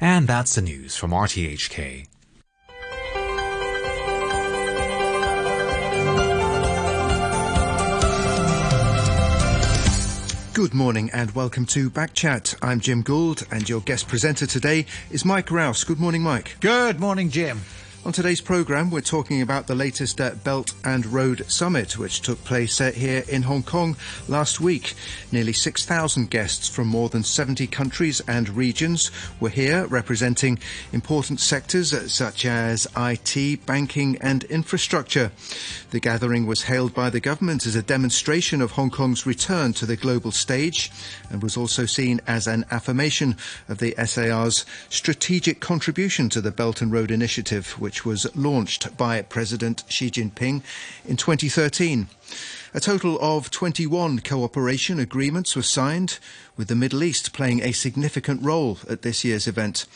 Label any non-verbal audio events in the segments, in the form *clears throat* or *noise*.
And that's the news from RTHK. Good morning and welcome to Backchat. I'm Jim Gould and your guest presenter today is Mike Rouse. Good morning, Mike. Good morning, Jim. On today's programme, we're talking about the latest uh, Belt and Road Summit, which took place uh, here in Hong Kong last week. Nearly 6,000 guests from more than 70 countries and regions were here, representing important sectors uh, such as IT, banking, and infrastructure. The gathering was hailed by the government as a demonstration of Hong Kong's return to the global stage and was also seen as an affirmation of the SAR's strategic contribution to the Belt and Road Initiative, which which was launched by President Xi Jinping in 2013. A total of 21 cooperation agreements were signed, with the Middle East playing a significant role at this year's event.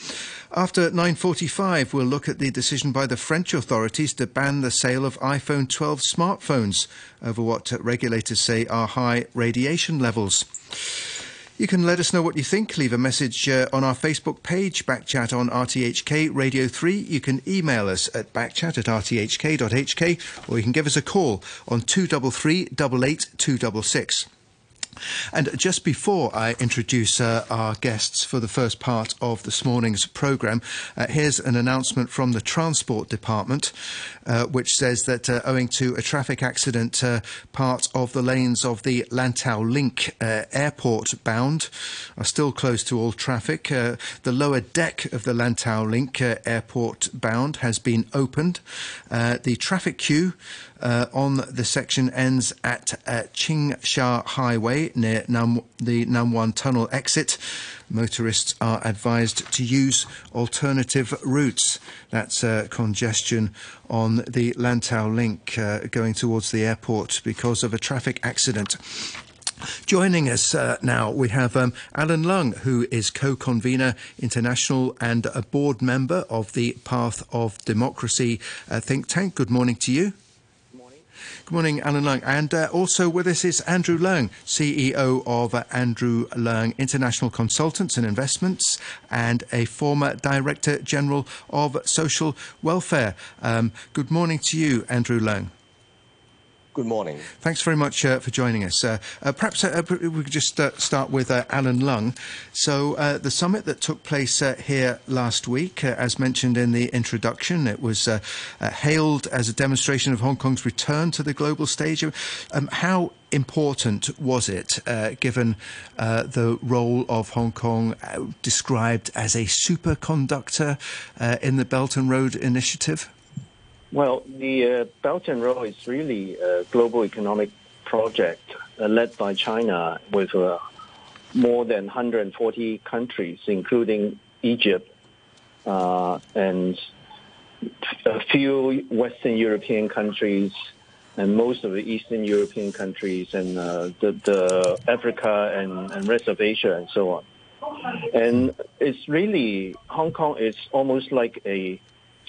After 9.45, we'll look at the decision by the French authorities to ban the sale of iPhone 12 smartphones over what regulators say are high radiation levels. You can let us know what you think. Leave a message uh, on our Facebook page, Backchat on RTHK Radio 3. You can email us at backchat at rthk.hk or you can give us a call on 233 266. And just before I introduce uh, our guests for the first part of this morning's programme, uh, here's an announcement from the Transport Department, uh, which says that uh, owing to a traffic accident, uh, part of the lanes of the Lantau Link uh, airport bound are still closed to all traffic. the lower deck of the Lantau Link airport bound has been opened. the traffic queue on the section ends at Tsing Sha Highway near Nam, the Nam Wan Tunnel exit. Motorists are advised to use alternative routes. That's uh, congestion on the Lantau link uh, going towards the airport because of a traffic accident. Joining us uh, now, we have um, Alan Lung, who is co convenor international and a board member of the Path of Democracy uh, think tank. Good morning to you. Good morning, Alan Leung. And uh, also with us is Andrew Leung, CEO of uh, Andrew Leung International Consultants and Investments and a former Director General of Social Welfare. Um, good morning to you, Andrew Leung. Good morning. Thanks very much uh, for joining us. Uh, uh, perhaps uh, uh, we could just uh, start with Alan Lung. So, the summit that took place here last week, as mentioned in the introduction, it was hailed as a demonstration of Hong Kong's return to the global stage. Um, how important was it, given the role of Hong Kong described as a superconductor in the Belt and Road Initiative? Well, the uh, Belt and Road is really a global economic project uh, led by China with uh, more than 140 countries, including Egypt uh, and a few Western European countries and most of the Eastern European countries and uh, the, the, Africa and, and rest of Asia and so on. And it's really, Hong Kong is almost like a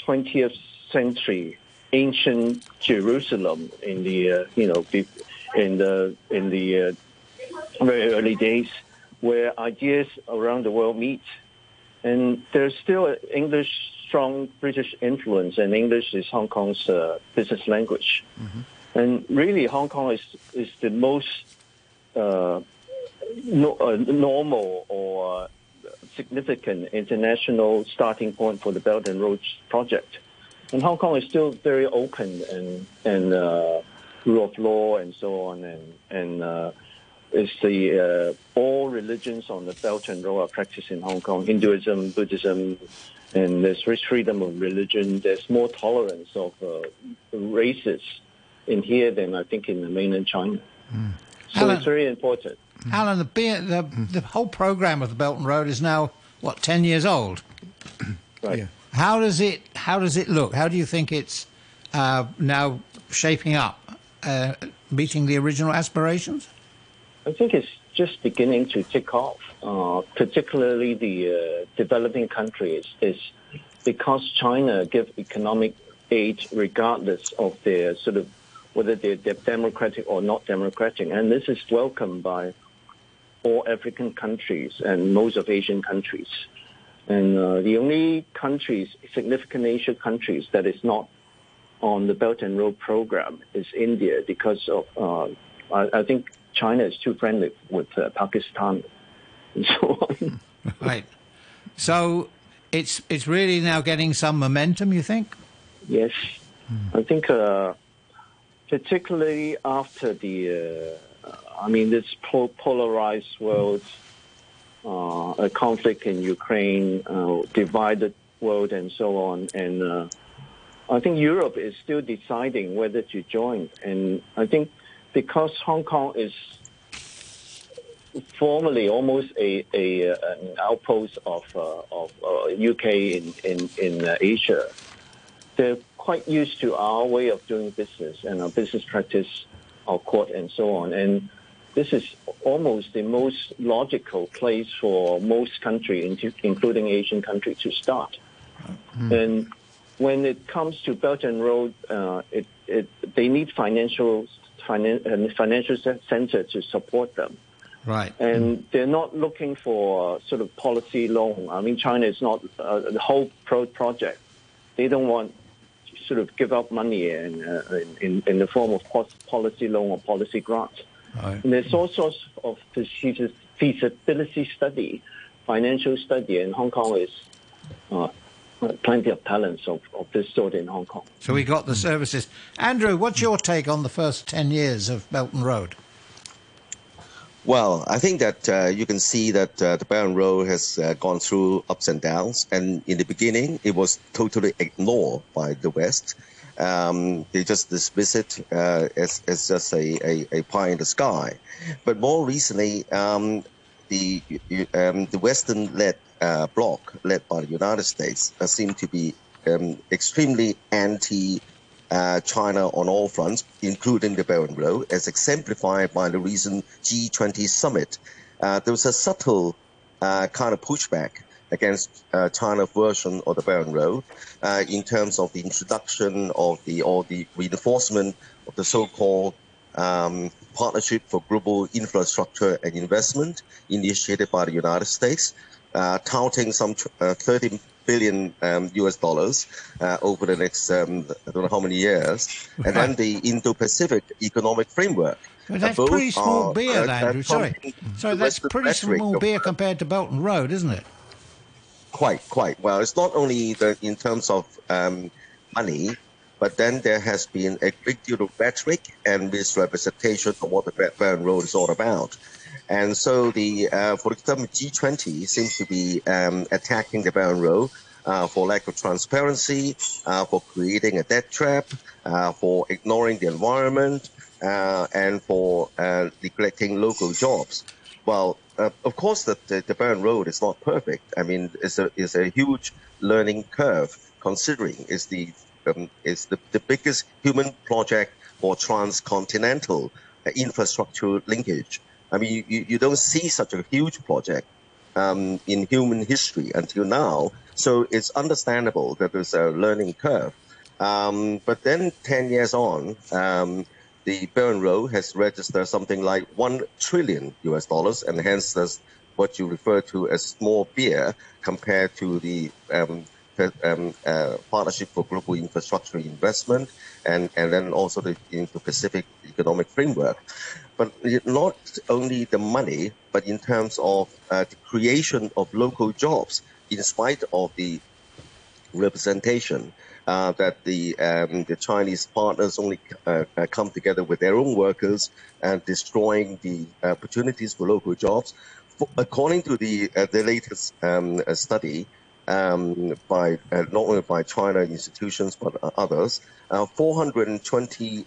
20th century ancient Jerusalem in the uh, you know in the in the uh, very early days, where ideas around the world meet, and there's still English strong British influence, and English is Hong Kong's uh, business language, mm-hmm. and really Hong Kong is is the most uh, no, uh, normal or significant international starting point for the Belt and Road project. And Hong Kong is still very open and and uh, rule of law and so on, and and uh, it's the uh, all religions on the Belt and Road are practiced in Hong Kong: Hinduism, Buddhism, and there's rich freedom of religion. There's more tolerance of uh, races in here than I think in the mainland China. Mm. So Alan, it's very important. Alan, the, the the whole program of the Belt and Road is now what ten years old. right. Yeah. How does it How does it look? How do you think it's uh, now shaping up, uh, meeting the original aspirations? I think it's just beginning to tick off. Uh, particularly the uh, developing countries is because China give economic aid regardless of their sort of whether they're, they're democratic or not democratic, and this is welcomed by all African countries and most of Asian countries. And uh, the only countries, significant Asian countries, that is not on the Belt and Road program is India because of, uh, I, I, think China is too friendly with uh, Pakistan and *laughs* so on. Right. So it's it's really now getting some momentum, you think? Yes. Hmm. I think uh, particularly after the, uh, I mean, this polarized world, uh, a conflict in Ukraine, uh, divided world, and so on. And uh, I think Europe is still deciding whether to join. And I think because Hong Kong is formerly almost a, a an outpost of uh, of UK uh, in in in Asia, they're quite used to our way of doing business and our business practice, our court, and so on. And this is almost the most logical place for most countries, including Asian countries, to start. Mm. And when it comes to Belt and Road, uh, it, it, they need financial finan- uh, financial center to support them. Right. And mm. they're not looking for sort of policy loan. I mean, China is not uh, the whole pro- project. They don't want sort of give up money in, uh, in, in the form of policy loan or policy grants. Right. And there's all sorts of feasibility study, financial study, and Hong Kong is uh, plenty of talents of, of this sort in Hong Kong. So we got the services. Andrew, what's your take on the first 10 years of Belt and Road? Well, I think that uh, you can see that uh, the Belt and Road has uh, gone through ups and downs. And in the beginning, it was totally ignored by the West. Um, they just dismiss it uh, as, as just a, a, a, pie in the sky. But more recently, um, the, um, the Western-led uh, bloc, led by the United States, uh, seem to be um, extremely anti uh, China on all fronts, including the Belt and Road, as exemplified by the recent G20 summit. Uh, there was a subtle uh, kind of pushback against uh, China's version of the Belt and Road uh, in terms of the introduction of the or the reinforcement of the so-called um, Partnership for Global Infrastructure and Investment initiated by the United States, uh, touting some 30 billion um, US dollars uh, over the next um, I don't know how many years, *laughs* and then the Indo-Pacific Economic Framework. Well, that's uh, pretty small beer, uh, Andrew. Sorry, sorry, that's pretty small beer compared to Belt and Road, isn't it? Quite, quite. Well, it's not only the, in terms of um, money, but then there has been a great deal of rhetoric and misrepresentation of what the and Road is all about. And so the, uh, for example, G20 seems to be um, attacking the and Road uh, for lack of transparency, uh, for creating a debt trap, uh, for ignoring the environment, uh, and for uh, neglecting local jobs. Well, of course, the, the, the Road is not perfect. I mean, it's a, it's a huge learning curve considering it's the, um, it's the, the biggest human project for transcontinental infrastructure linkage. I mean, you, you don't see such a huge project um, in human history until now. So it's understandable that there's a learning curve. Um, but then 10 years on, um, the and Road has registered something like 1 trillion US dollars, and hence that's what you refer to as small beer compared to the um, um, uh, Partnership for Global Infrastructure Investment and, and then also the Indo-Pacific Economic Framework. But not only the money, but in terms of uh, the creation of local jobs, in spite of the representation uh, that the um, the Chinese partners only uh, uh come together with their own workers and destroying the opportunities for local jobs. For, according to the uh, the latest um, uh, study um, by not only by China institutions but others, 420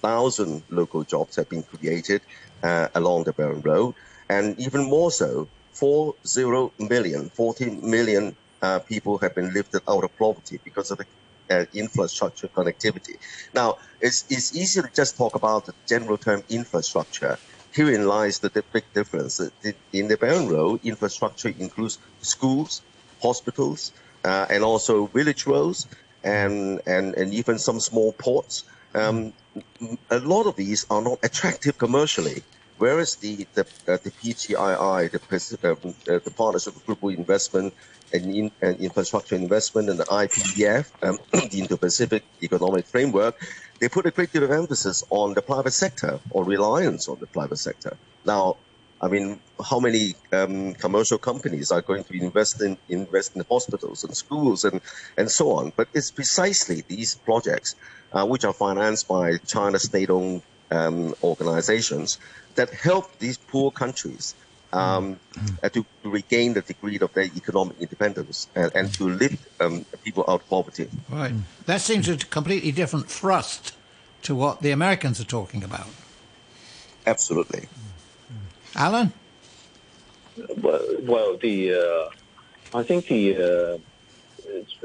thousand local jobs have been created uh, along the Belt Road, and even more so, 40 million, 14 million uh, people have been lifted out of poverty because of the uh, infrastructure connectivity. Now, it's, it's easy to just talk about the general term infrastructure. Herein lies the, big difference. In the and Road, infrastructure includes schools, hospitals, uh, and also village roads, and, and, and even some small ports. Um, a lot of these are not attractive commercially. Whereas the the, uh, the PGII, the, uh, the Partnership for Global Investment and, in, and Infrastructure Investment, and the IPEF, um, *clears throat* the Indo-Pacific Economic Framework, they put a great deal of emphasis on the private sector or reliance on the private sector. Now, I mean, how many um, commercial companies are going to invest in invest in hospitals and schools and and so on? But it's precisely these projects, uh, which are financed by China state-owned um, organizations, that help these poor countries um, uh, to, to, regain the degree of their economic independence and, and to lift um, people out of poverty. Right. That seems a completely different thrust to what the Americans are talking about. Absolutely. Alan? Well, well the uh, I think the uh,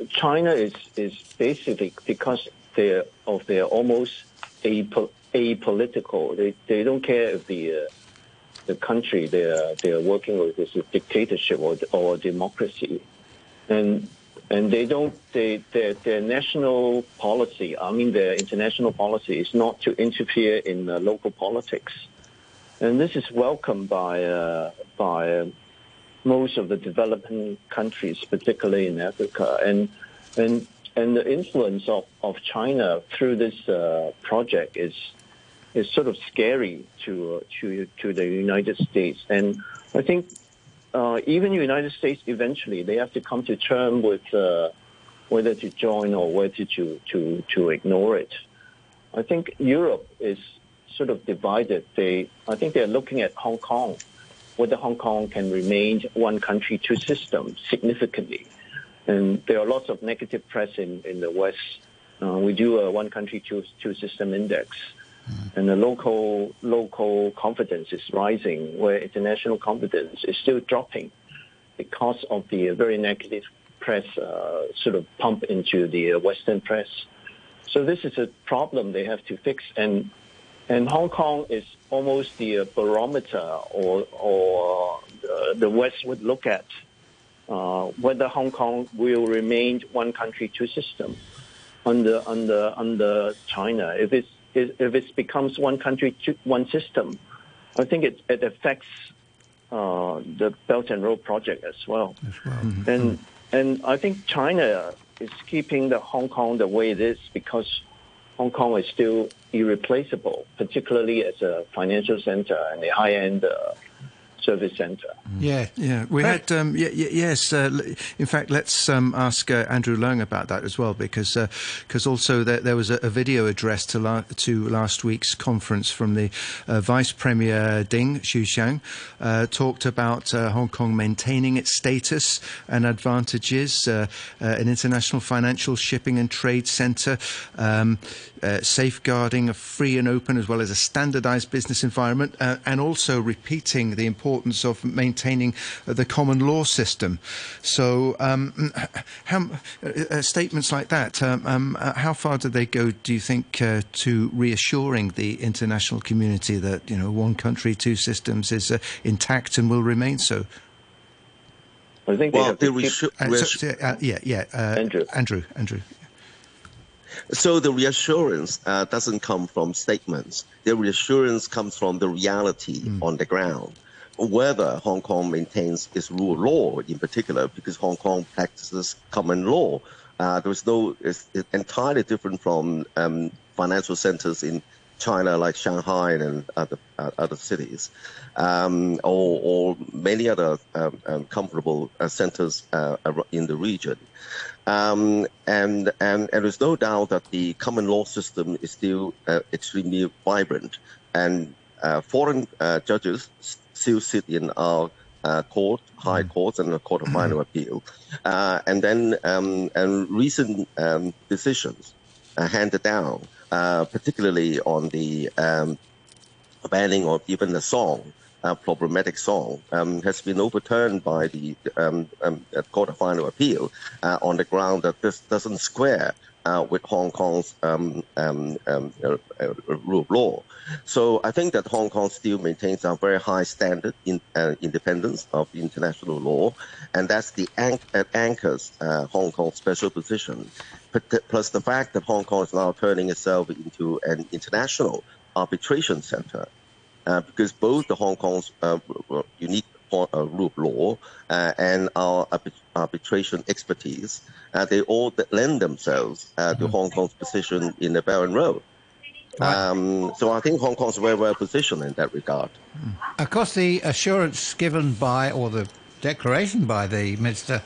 China is is basically because they of their almost apo- apolitical. They they don't care if the uh, the country they are they are working with is a dictatorship or or democracy, and and they don't they their their national policy. I mean their international policy is not to interfere in uh, local politics and this is welcomed by uh, by most of the developing countries, particularly in Africa, and and and the influence of, of China through this uh, project is is sort of scary to uh, to to the United States, and I think uh, even the United States eventually they have to come to terms with uh, whether to join or whether to to to ignore it. I think Europe is sort of divided. They, I think they're looking at Hong Kong, whether Hong Kong can remain one country, two systems significantly. And there are lots of negative press in, in the West. Uh, we do a one country, two, two system index. And the local, local confidence is rising, where international confidence is still dropping because of the very negative press uh, sort of pump into the Western press. So this is a problem they have to fix. And and Hong Kong is almost the barometer or, or uh, the West would look at uh, whether Hong Kong will remain one country, two system under, under, under China. If, it's, if it becomes one country, one system, I think it, it affects uh, the Belt and Road project as well. As well. Mm-hmm. And, and I think China is keeping the Hong Kong the way it is because Hong Kong is still irreplaceable, particularly as a financial center and a high-end uh, service center. Yeah, yeah. We had um, yeah, yes. Uh, in fact, let's um, ask uh, Andrew Leung about that as well, because because uh, also there, there, was a, a, video addressed to la- to last week's conference from the uh, Vice Premier Ding Xuexiang, uh, talked about uh, Hong Kong maintaining its status and advantages, an international financial shipping and trade center. Um, uh, safeguarding a free and open as well as a standardized business environment, uh, and also repeating the importance of maintaining uh, the common law system. So, um, *clears throat* how, uh, statements like that, um, um, how far do they go, do you think, to reassuring the international community that, you know, one country, two systems is intact and will remain so? I think well, they have to keep... uh, yeah, yeah. Uh, Andrew. Andrew, Andrew. So the reassurance uh, doesn't come from statements. The reassurance comes from the reality mm. on the ground. Whether Hong Kong maintains its rule of law in particular, because Hong Kong practices common law, uh, there's no, it's, it's, entirely different from um, financial centers in China like Shanghai and other, uh, other cities, um, or, or, many other um, um comparable uh, centers uh, in the region. Um, and, and, and there's no doubt that the common law system is still uh, extremely vibrant, and uh, foreign uh, judges still sit in our uh, court, high mm-hmm. courts, and the court of final appeal. Uh, and then um, and recent um, decisions handed down, uh, particularly on the um, banning of even the song uh, problematic song um, has been overturned by the um, um, Court of Final Appeal uh, on the ground that this doesn't square uh, with Hong Kong's um, um, um, uh, uh, rule of law. So I think that Hong Kong still maintains a very high standard in uh, independence of international law, and that's the anch- anchors Hong Kong's special position. Plus the fact that Hong Kong is now turning itself into an international arbitration center uh, because both the Hong Kong's uh, unique uh, rule of law uh, and our arbitration expertise, uh, they all lend themselves uh, to mm-hmm. Hong Kong's position in the and Road. Right. Um, so I think Hong Kong's very well positioned in that regard. Of course, the assurance given by, or the declaration by the minister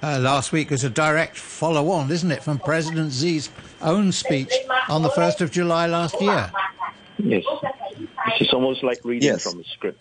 uh, last week was a direct follow-on, isn't it, from President Xi's own speech on the 1st of July last year? Yes. It's almost like reading yes. from a script.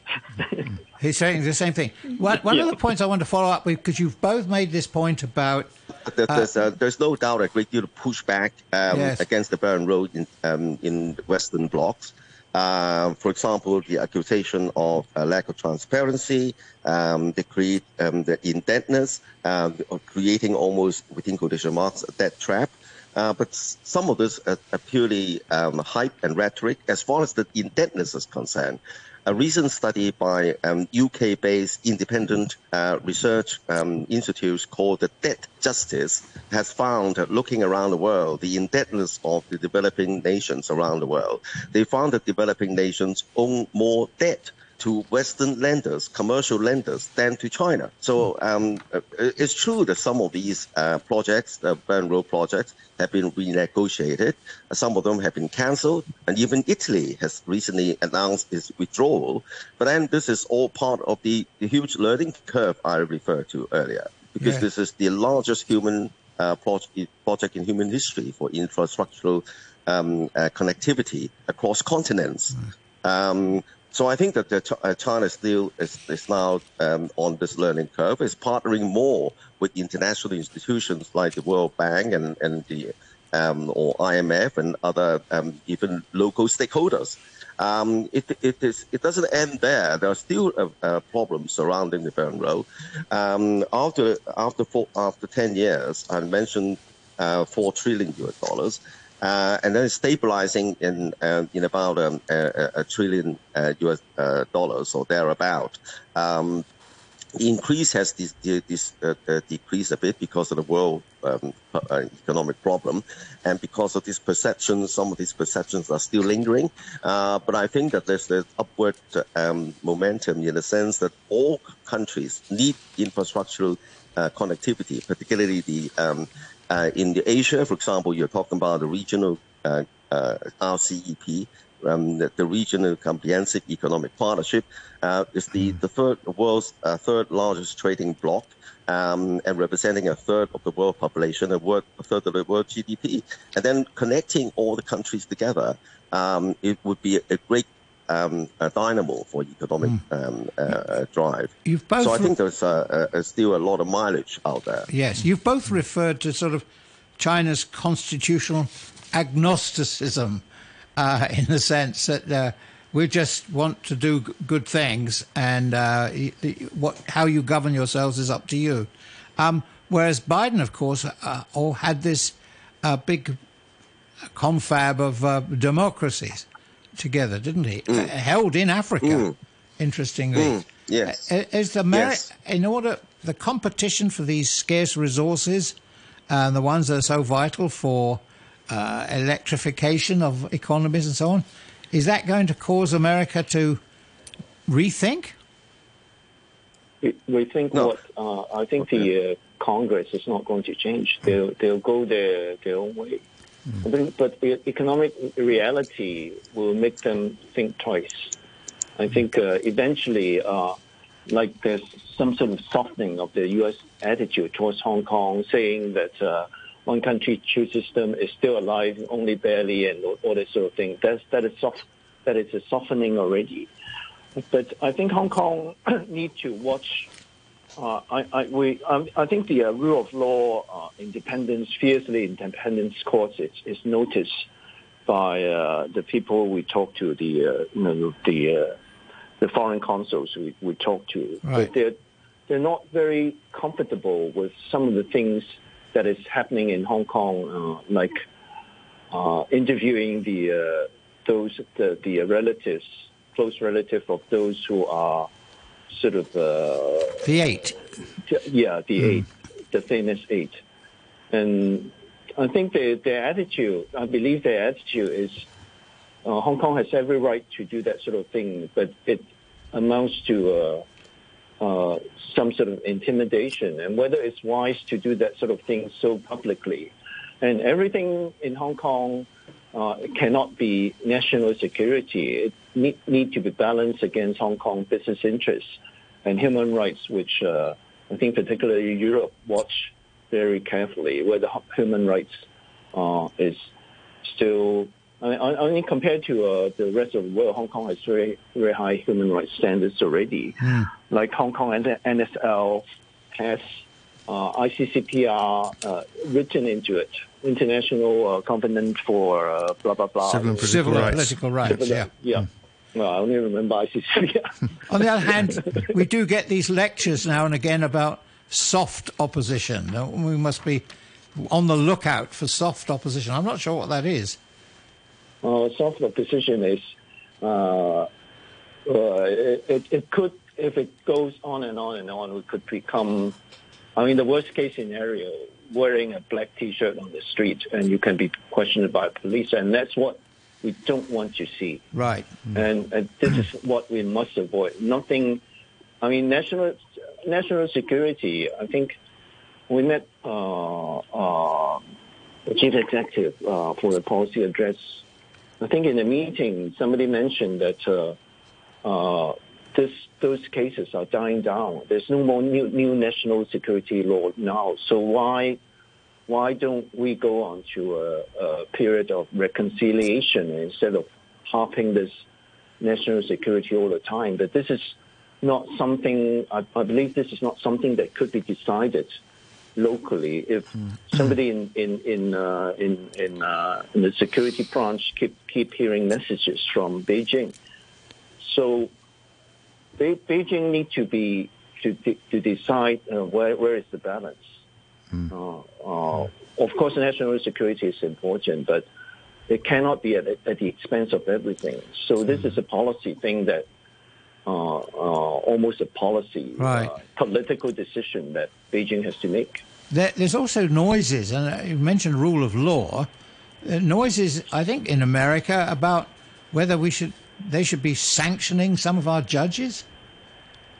*laughs* He's saying the same thing. One, one yeah. of the points I want to follow up with, because you've both made this point about. There's, uh, there's no doubt a great deal of pushback um, yes. against the Belt Road in, um, in Western blocs. Uh, for example, the accusation of a lack of transparency, um, the create um, the indebtedness, um, of creating almost within quotation marks a debt trap. Uh, but some of this are, are purely um, hype and rhetoric. As far as the indebtedness is concerned, a recent study by um, UK-based independent uh, research um, institutes called the Debt Justice has found looking around the world, the indebtedness of the developing nations around the world, they found that developing nations own more debt to Western lenders, commercial lenders, than to China. So um, it's true that some of these uh, projects, the Belt Road projects, have been renegotiated. Some of them have been cancelled, and even Italy has recently announced its withdrawal. But then this is all part of the, the huge learning curve I referred to earlier, because yeah. this is the largest human uh, project, project in human history for infrastructural um, uh, connectivity across continents. Mm. Um, so I think that the, uh, China still is, is now um, on this learning curve, is partnering more with international institutions like the World Bank and, and the um, or IMF and other um, even local stakeholders. Um, it, it, is, it doesn't end there. There are still uh, uh, problems surrounding the Belt and Road. Um, after after four, after ten years, I mentioned uh, four trillion US dollars. Uh, and then stabilizing in uh, in about um, a, a, trillion uh, US uh, dollars or thereabout. Um, the increase has this, this uh, uh, decreased a bit because of the world um, economic problem, and because of these perceptions, some of these perceptions are still lingering. but I think that there's the upward um, momentum in the sense that all countries need infrastructural connectivity, particularly the um, uh, in the Asia, for example, you're talking about the regional uh, uh, RCEP, um, the, the, regional comprehensive economic partnership uh, is the, mm. the third the world's uh, third largest trading bloc um, and representing a third of the world population, a, word, a third of the world GDP. And then connecting all the countries together, um, it would be a, a great um, a dynamo for economic mm. um, uh, uh, drive. You've both so I think there's uh, uh, still a lot of mileage out there. Yes, you've both referred to sort of China's constitutional agnosticism uh, *laughs* in the sense that uh, we just want to do good things, and what how you govern yourselves is up to you. Um, whereas Biden, of course, all had this big confab of democracies together, didn't he? Mm. Uh, held in Africa, mm. interestingly. Mm. Yes. Uh, is the merit yes. in order the competition for these scarce resources and the ones that are so vital for uh, electrification of economies and so on? Is that going to cause America to rethink? We think no. what uh, I think okay. the uh, Congress is not going to change. They'll they'll go their their own way. Mm. But, the economic reality will make them think twice. I think uh, eventually, uh, like there's some sort of softening of the U.S. attitude towards Hong Kong, saying that uh, one country, two system is still alive, only barely, and all, all that sort of thing. That's, that is soft. That is a softening already. But I think Hong Kong *clears throat* need to watch uh, I, I, we, um, I think the uh, rule of law, uh, independence, fiercely independence courts is, is noticed by uh, the people we talk to, the uh, you know the uh, the foreign consuls we, we talk to. Right. They're they're not very comfortable with some of the things that is happening in Hong Kong, like interviewing the those the, the relatives, close relative of those who are sort of uh, the eight. Yeah, the mm. eight, the famous eight, and I think their their attitude. I believe their attitude is uh, Hong Kong has every right to do that sort of thing, but it amounts to uh, uh, some sort of intimidation, and whether it's wise to do that sort of thing so publicly. And everything in Hong Kong uh, cannot be national security. It need, need to be balanced against Hong Kong business interests and human rights, which uh, I think particularly Europe watch very carefully, whether human rights uh, is still I mean, I mean, compared to uh, the rest of the world, Hong Kong has very, very high human rights standards already. Mm. Like Hong Kong and NSL has uh, ICCPR uh, written into it, International uh, Covenant for uh, blah blah blah. Civil and political Civil and rights. political rights, Civil- yeah. yeah. Well, I only remember ICCPR. *laughs* On the other hand, *laughs* we do get these lectures now and again about soft opposition. We must be on the lookout for soft opposition. I'm not sure what that is. uh, soft opposition is uh, uh, it, it could if it goes on and on and on, we could become. I mean, the worst case scenario, wearing a black T-shirt on the street, and you can be questioned by police, and that's what we don't want to see. Right. And, and this is what we must avoid. Nothing. I mean, national national security. I think we met uh, uh, the chief executive uh, for the policy address. I think in the meeting, somebody mentioned that uh, uh, this, those cases are dying down. There's no more new, new national security law now. So why why don't we go on to a, a period of reconciliation instead of harping this national security all the time? But this is not something. I, I believe this is not something that could be decided locally. If somebody in in in uh, in in, uh, in the security branch keep keep hearing messages from Beijing, so Be- Beijing need to be to de- to decide uh, where where is the balance. Uh, uh, of course, national security is important, but it cannot be at, at the expense of everything. So this is a policy thing that. Uh, uh, almost a policy, Right. uh, political decision that Beijing has to make. There, there's also noises, and uh, you mentioned rule of law. Uh, noises, I think, in America about whether we should they should be sanctioning some of our judges.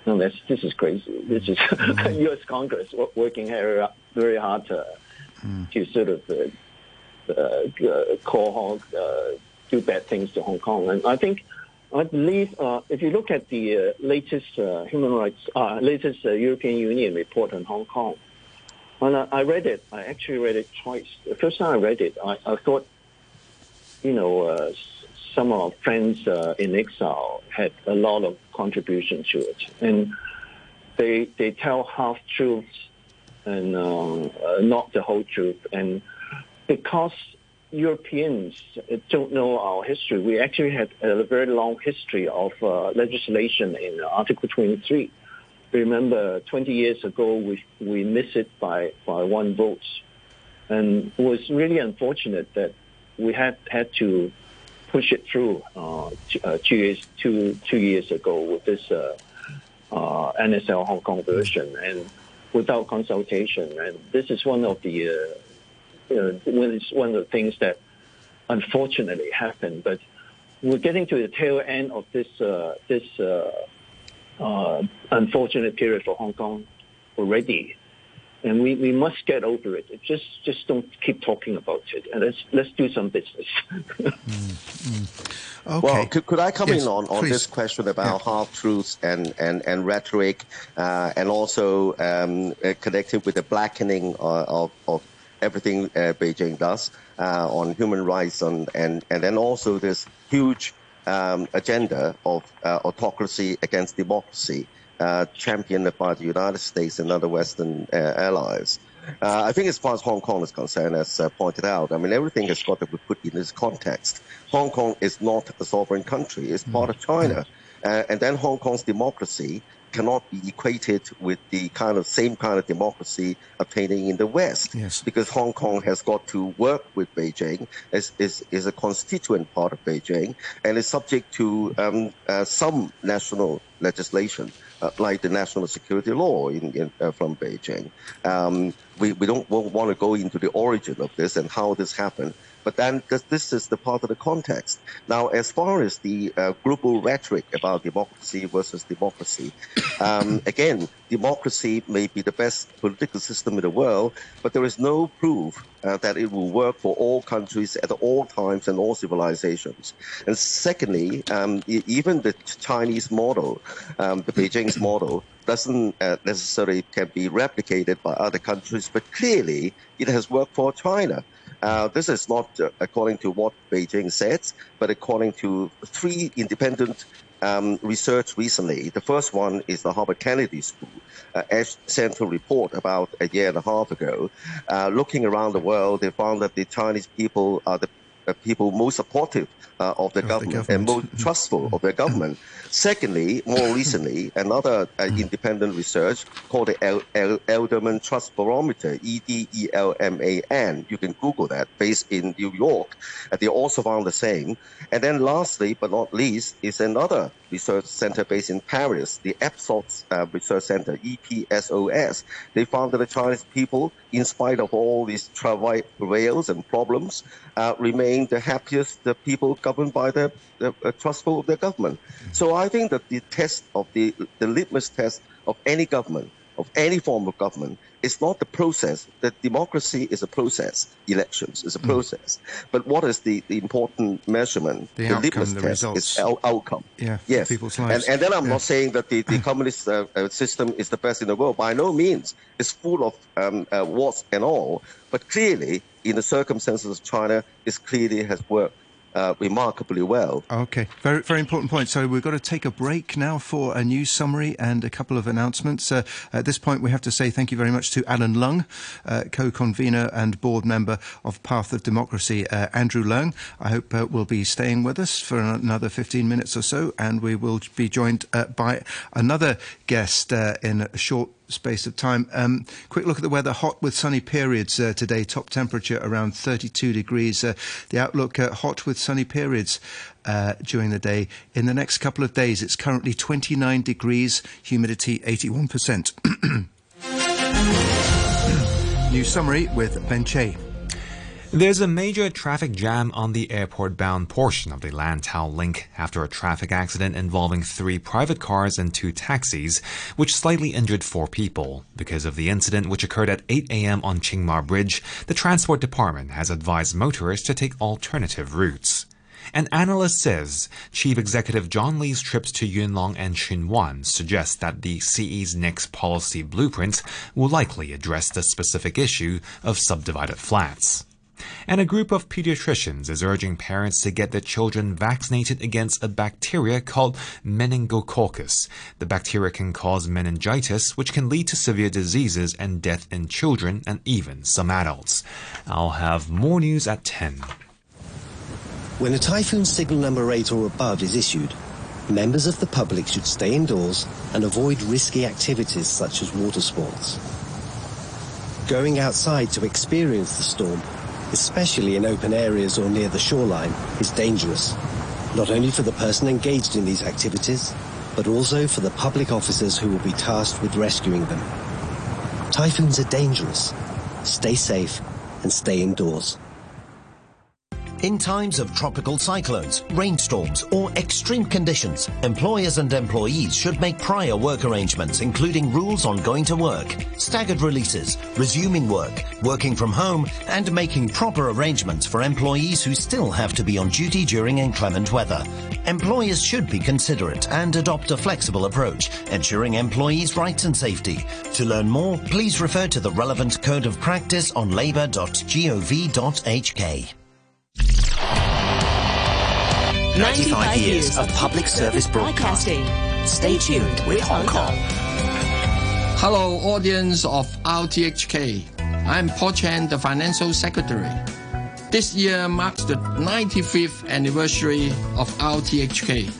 No, that's, this is crazy. This is *laughs* U.S. Congress working very, very hard to, to sort of uh, uh, call Hong, uh, do bad things to Hong Kong. And I think, I believe, uh, if you look at the uh, latest uh, human rights, uh, latest uh, European Union report on Hong Kong, when I, I read it. I actually read it twice. The first time I read it, I, I thought, you know, uh, some of our friends uh, in exile had a lot of contribution to it, and they they tell half truths and uh, uh, not the whole truth. And because Europeans don't know our history, we actually had a very long history of uh, legislation in Article 23. Remember, 20 years ago, we we missed it by by one vote, and it was really unfortunate that we had had to push it through uh, two, uh, two years two two years ago with this uh, uh, NSL Hong Kong version and without consultation. And this is one of the you know, one one of the things that unfortunately happened. But we're getting to the tail end of this uh, this uh, uh, unfortunate period for Hong Kong already. And we, we must get over it. Just just don't keep talking about it, and let's let's do some business. Okay. Well, could, could I come Yes, in on, on please. this question about half truths and, and, and rhetoric, uh, and also um, uh, connected with the blackening of, of, of everything uh, Beijing does uh, on human rights, and, and, and then also this huge um, agenda of uh, autocracy against democracy, uh, championed by the United States and other Western uh, allies. Uh, I think as far as Hong Kong is concerned, as uh, pointed out, I mean, everything has got to be put in this context. Hong Kong is not a sovereign country. It's part of China. Uh, and then Hong Kong's democracy cannot be equated with the kind of same kind of democracy obtaining in the West. Yes. Because Hong Kong has got to work with Beijing, is, is, is a constituent part of Beijing, and is subject to um, uh, some national legislation, uh, like the national security law in, in, uh, from Beijing. Um, we, we don't want to go into the origin of this and how this happened. But then this, this is the part of the context. Now, as far as the uh, global rhetoric about democracy versus democracy, *coughs* um, again, democracy may be the best political system in the world, but there is no proof uh, that it will work for all countries at all times and all civilizations. And secondly, um, even the Chinese model, um, the Beijing's *coughs* model, doesn't uh, necessarily can be replicated by other countries, but clearly it has worked for China. Uh, this is not uh, according to what Beijing says, but according to three independent um, research recently. The first one is the Harvard Kennedy School uh, Central report about a year and a half ago. Uh, looking around the world, they found that the Chinese people are the people most supportive uh, of the, of government, the government, and most trustful of their government. Secondly, more recently, another uh, independent research called the El- El- Edelman Trust Barometer, E-D-E-L-M-A-N. You can Google that, based in New York. And they also found the same. And then lastly, but not least, is another research center based in Paris, the Ipsos uh, Research Center, EPSOS. They found that the Chinese people, in spite of all these travails and problems, uh, remain the happiest the people governed by the, the uh, trustful of their government. So I think that the test of the, the litmus test of any government, of any form of government, is not the process. That democracy is a process. Elections is a hmm. process. Mm. But what is the, the important measurement? The, the outcome, litmus the test results. is out- outcome. Yeah, yes. people's lives. And, and then I'm yeah. not saying that the, the *clears throat* communist uh, uh, system is the best in the world. By no means. It's full of um, uh, warts and all. But clearly, in the circumstances of China, it clearly has worked uh, remarkably well. Okay, very very important point. So we've got to take a break now for a news summary and a couple of announcements. Uh, at this point, we have to say thank you very much to Alan Lung, uh, co-convener and board member of Path of Democracy. Uh, Andrew Lung, I hope uh, will be staying with us for another 15 minutes or so, and we will be joined uh, by another guest in a short space of time. Um, quick look at the weather. Hot with sunny periods uh, today. Top temperature around 32 degrees. Uh, the outlook uh, hot with sunny periods uh, during the day. In the next couple of days, it's currently 29 degrees. Humidity 81%. *clears throat* New summary with Ben Che. There's a major traffic jam on the airport bound portion of the Lantau link after a traffic accident involving three private cars and two taxis, which slightly injured four people. Because of the incident, which occurred at 8 a.m. on Tsingma Bridge, the Transport Department has advised motorists to take alternative routes. An analyst says Chief Executive John Lee's trips to Yuen Long and Tsuen Wan suggest that the CE's next policy blueprint will likely address the specific issue of subdivided flats. And a group of pediatricians is urging parents to get their children vaccinated against a bacteria called meningococcus. The bacteria can cause meningitis, which can lead to severe diseases and death in children and even some adults. I'll have more news at 10. When a typhoon signal number 8 or above is issued, members of the public should stay indoors and avoid risky activities such as water sports. Going outside to experience the storm especially in open areas or near the shoreline, is dangerous, not only for the person engaged in these activities, but also for the public officers who will be tasked with rescuing them. Typhoons are dangerous. Stay safe and stay indoors. In times of tropical cyclones, rainstorms, or extreme conditions, employers and employees should make prior work arrangements, including rules on going to work, staggered releases, resuming work, working from home, and making proper arrangements for employees who still have to be on duty during inclement weather. Employers should be considerate and adopt a flexible approach, ensuring employees' rights and safety. To learn more, please refer to the relevant code of practice on labour.gov.hk. 95 years of public service broadcasting. Stay tuned with Hong Kong. Hello, audience of RTHK. I'm Paul Chan, the Financial Secretary. This year marks the 95th anniversary of RTHK.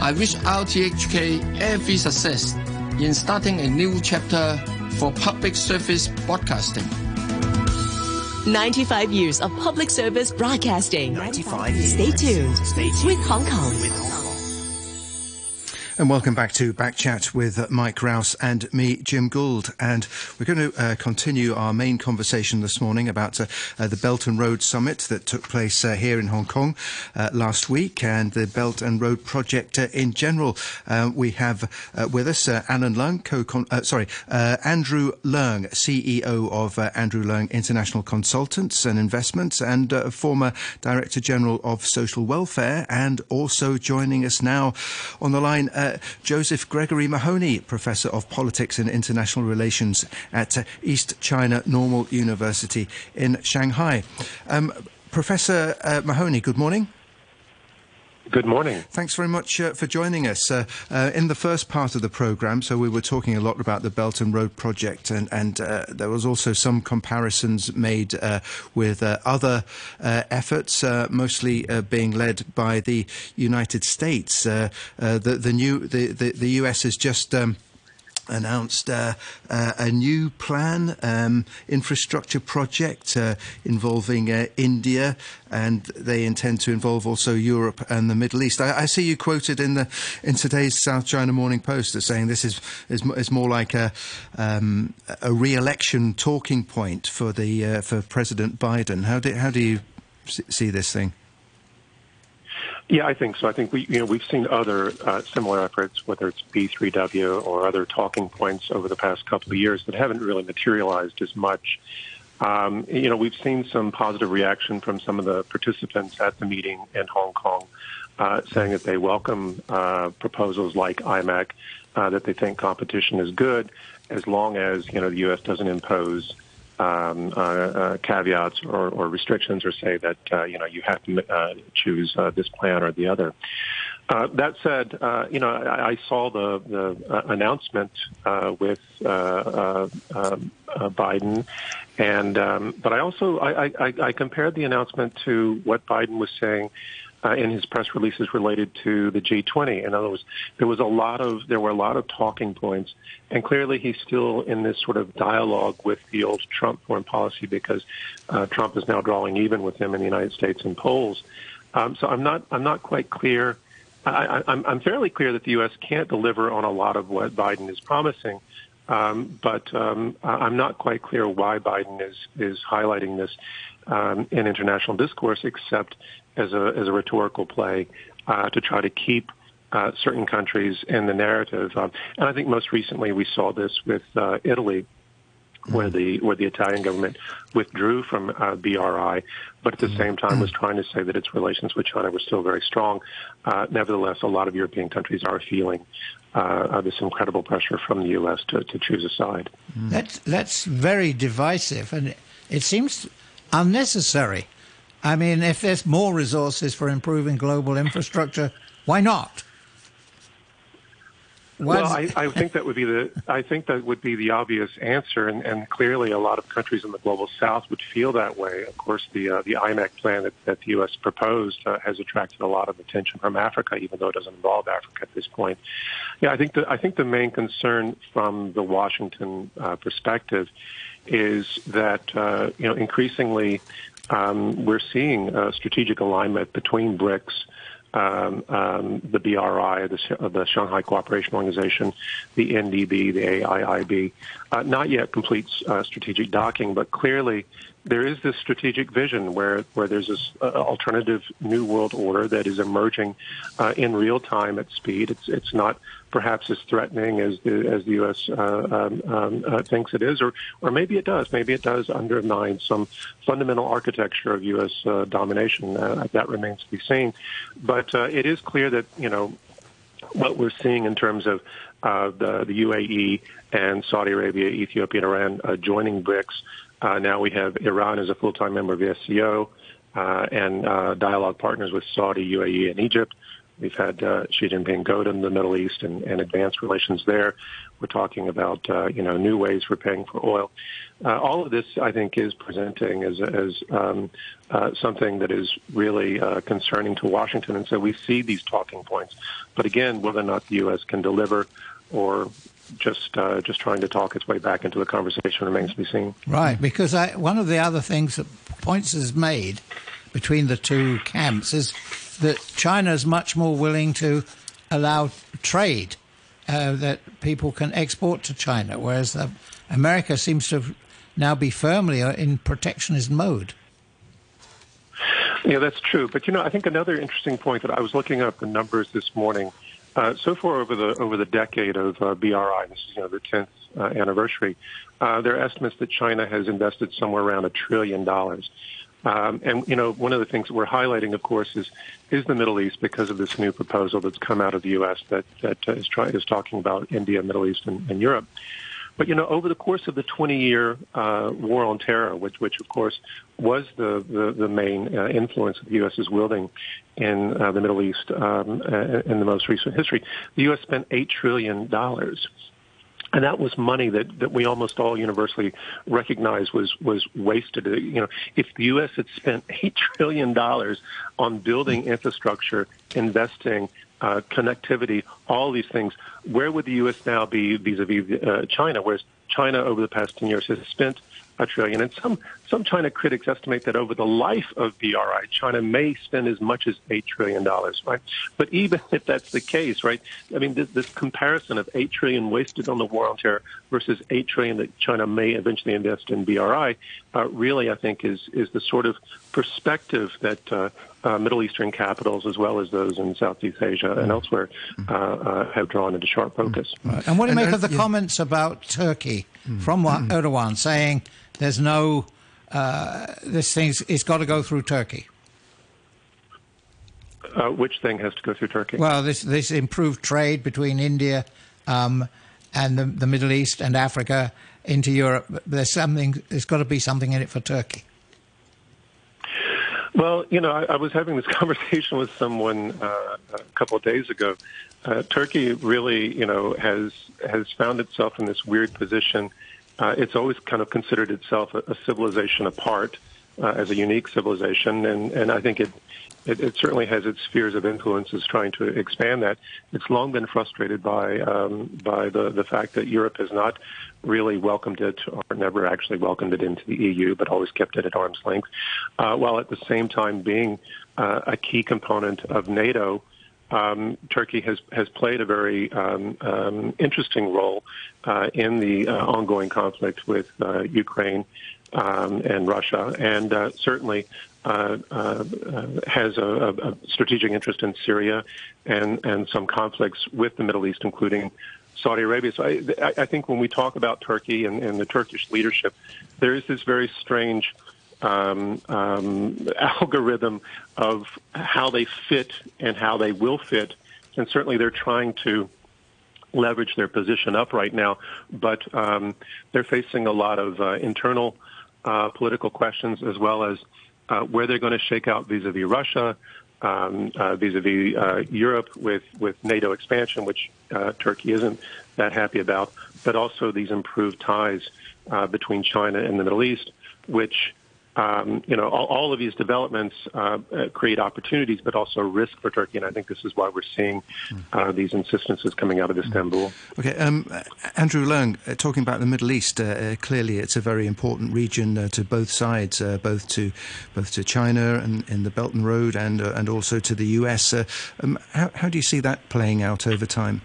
I wish RTHK every success in starting a new chapter for public service broadcasting. 95 years of public service broadcasting. 95 years. Stay tuned, Stay tuned. with Hong Kong. And welcome back to Back Chat with Mike Rouse and me, Jim Gould. And we're going to uh, continue our main conversation this morning about uh, uh, the Belt and Road Summit that took place uh, here in Hong Kong uh, last week and the Belt and Road Project uh, in general. we have with us Alan Leung, co sorry, Andrew Leung, CEO of Andrew Leung International Consultants and Investments and former Director General of Social Welfare and also joining us now on the line uh, Joseph Gregory Mahoney, Professor of Politics and International Relations at East China Normal University in Shanghai. Um, Professor uh, Mahoney, good morning. Good morning. Thanks very much uh, for joining us. Uh, uh, in the first part of the programme, so we were talking a lot about the Belt and Road Project, and, and uh, there was also some comparisons made uh, with uh, other efforts, mostly being led by the United States. the, the, new, the, the, the US has just. Um, announced uh, uh, a new plan, um, infrastructure project uh, involving uh, India, and they intend to involve also Europe and the Middle East. I, I, see you quoted in the in today's South China Morning Post as saying this is is, is more like a um, a re-election talking point for the uh, for President Biden. How do how do you see this thing? Yeah, I think so. I think we, you know, we've seen other uh, similar efforts, whether it's B3W or other talking points over the past couple of years that haven't really materialized as much. Um, you know, we've seen some positive reaction from some of the participants at the meeting in Hong Kong, uh, saying that they welcome uh, proposals like IMEC, uh, that they think competition is good as long as you know the U.S. doesn't impose um, uh, uh, caveats or, or, restrictions or say that uh, you know you have to uh, choose uh, this plan or the other. Uh, that said, uh, you know I, I, saw the the announcement uh with uh um, Biden, and um, but I also I, I, I compared the announcement to what Biden was saying uh, in his press releases related to the G20. In other words, there was a lot of there were a lot of talking points, and clearly he's still in this sort of dialogue with the old Trump foreign policy because uh, Trump is now drawing even with him in the United States in polls. Um, so I'm not I'm not quite clear. I, I'm, I'm fairly clear that the U.S. can't deliver on a lot of what Biden is promising. Um, but um, I'm not quite clear why Biden is is highlighting this um, in international discourse, except as a as a rhetorical play uh, to try to keep uh, certain countries in the narrative. Um, and I think most recently we saw this with uh, Italy, where the where the Italian government withdrew from uh, BRI, but at the same time was trying to say that its relations with China were still very strong. Uh, nevertheless, a lot of European countries are feeling uh, this incredible pressure from the U.S. to, to choose a side. That's that's very divisive, and it seems unnecessary. I mean, if there's more resources for improving global infrastructure, why not? Why well, I, I, think that would be the I think that would be the obvious answer, and, and, clearly a lot of countries in the global south would feel that way. Of course, the uh, the IMEC plan that, that the U.S. proposed uh, has attracted a lot of attention from Africa, even though it doesn't involve Africa at this point. Yeah, I think the I think the main concern from the Washington uh, perspective is that uh, you know increasingly um, we're seeing a strategic alignment between BRICS, um, um, the BRI, the, the, Shanghai Cooperation Organization, the NDB, the AIIB. Uh, not yet complete uh, strategic docking, but clearly there is this strategic vision where, where there's this uh, alternative new world order that is emerging uh, in real time at speed. It's it's not perhaps as threatening as the as the U.S. Uh, um, um, uh, thinks it is, or or maybe it does. Maybe it does undermine some fundamental architecture of U.S. Uh, domination. Uh, that remains to be seen. But it is clear that you know what we're seeing in terms of the the UAE and Saudi Arabia, Ethiopia, and Iran joining BRICS. Uh, now we have Iran as a full-time member of the SCO uh, and uh, dialogue partners with Saudi, UAE, and Egypt. We've had uh, Xi Jinping go to the Middle East and, and advance relations there. We're talking about uh, you know new ways for paying for oil. Uh, all of this, I think, is presenting as, as um, uh, something that is really uh, concerning to Washington, and so we see these talking points. But again, whether or not the U.S. can deliver or just uh, just trying to talk its way back into the conversation remains to be seen. Right, because I, one of the other things that points is made between the two camps is that China is much more willing to allow trade uh, that people can export to China, whereas uh, America seems to now be firmly in protectionist mode. Yeah, that's true. But you know, I think another interesting point that I was looking up the numbers this morning. Uh, so far over the over the decade of uh, BRI, this is you know the 10th uh, anniversary, uh, there are estimates that China has invested somewhere around a trillion dollars. Um, and you know, one of the things that we're highlighting, of course, is is the Middle East because of this new proposal that's come out of the U.S. that that uh, is, try, is talking about India, Middle East, and, and Europe. But you know, over the course of the 20-year uh, war on terror, which, which of course was the the, the main uh, influence that the U.S. is wielding in uh, the Middle East um, uh, in the most recent history, the U.S. spent eight trillion dollars and that was money that, that we almost all universally recognize was was wasted. You know, if the U.S. had spent *laughs* eight trillion dollars on building infrastructure, investing, uh, connectivity, all these things, where would the U.S. now be vis-a-vis uh, China? Whereas China, over the past ten years, has spent a trillion. And some, some China critics estimate that over the life of BRI, China may spend as much as $8 trillion, right? But even *laughs* if that's the case, right, I mean, this, this comparison of 8 trillion wasted on the war on terror versus 8 trillion that China may eventually invest in BRI uh, really, I think, is, is the sort of perspective that uh, uh, Middle Eastern capitals, as well as those in Southeast Asia and mm. elsewhere, uh, uh, have drawn into sharp focus. Right. And what do you and, make of the yeah. comments about Turkey mm. from mm. Erdogan saying there's no, uh, this thing's, it's got to go through Turkey. Uh, which thing has to go through Turkey? Well, this this improved trade between India um, and the, the Middle East and Africa into Europe. There's something. There's got to be something in it for Turkey. Well, you know, I, I was having this *laughs* conversation with someone uh, a couple of days ago. Uh, Turkey really, you know, has has found itself in this weird position uh, it's always kind of considered itself a, a civilization apart uh, as a unique civilization, and, and I think it, it, it certainly has its spheres of influence influences trying to expand that. It's long been frustrated by um, by the the fact that Europe has not really welcomed it or never actually welcomed it into the EU, but always kept it at arm's length, uh, while at the same time being uh, a key component of NATO um, Turkey has has played a very um, um, interesting role uh, in the uh, ongoing conflict with uh, Ukraine um, and Russia, and uh, certainly uh, uh, has a, a, strategic interest in Syria and and some conflicts with the Middle East, including Saudi Arabia. So I, I think when we talk about Turkey and, and the Turkish leadership, there is this very strange um, um, algorithm of how they fit and how they will fit. And certainly they're trying to leverage their position up right now, but um, they're facing a lot of uh, internal uh, political questions as well as uh, where they're going to shake out vis-a-vis Russia, um, uh, vis-a-vis uh, Europe with, with NATO expansion, which uh, Turkey isn't that happy about, but also these improved ties between China and the Middle East, which um, you know, all, all, of these developments uh, uh, create opportunities, but also risk for Turkey. And I think this is why we're seeing uh, these insistences coming out of Istanbul. Okay, um, Andrew Leung, uh, talking about the Middle East, uh, clearly it's a very important region uh, to both sides, both to both to China and in the Belt and Road, and and also to the US. Um, how, how do you see that playing out over time?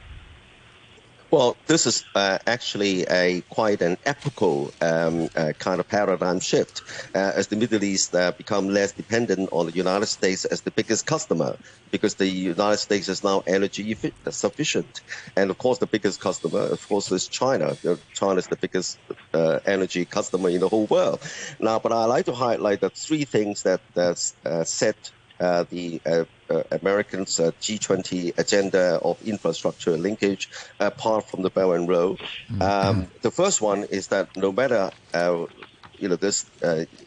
Well, this is uh, actually a quite an epochal um, uh, kind of paradigm shift uh, as the Middle East uh, become less dependent on the United States as the biggest customer because the United States is now energy sufficient. And of course, the biggest customer, of course, is China. China is the biggest uh, energy customer in the whole world. Now, but I like to highlight the three things that uh, set uh, the uh, uh, Americans' G20 agenda of infrastructure linkage apart from the Belt and Road. Mm-hmm. Um, the first one is that no matter you know this